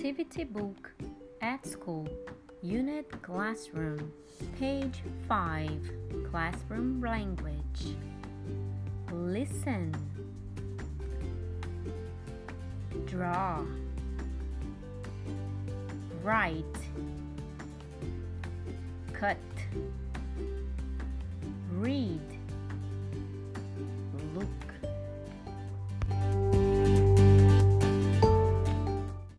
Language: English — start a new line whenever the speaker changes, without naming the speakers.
Activity Book at School, Unit Classroom, page 5, Classroom Language. Listen, draw, write, cut, read.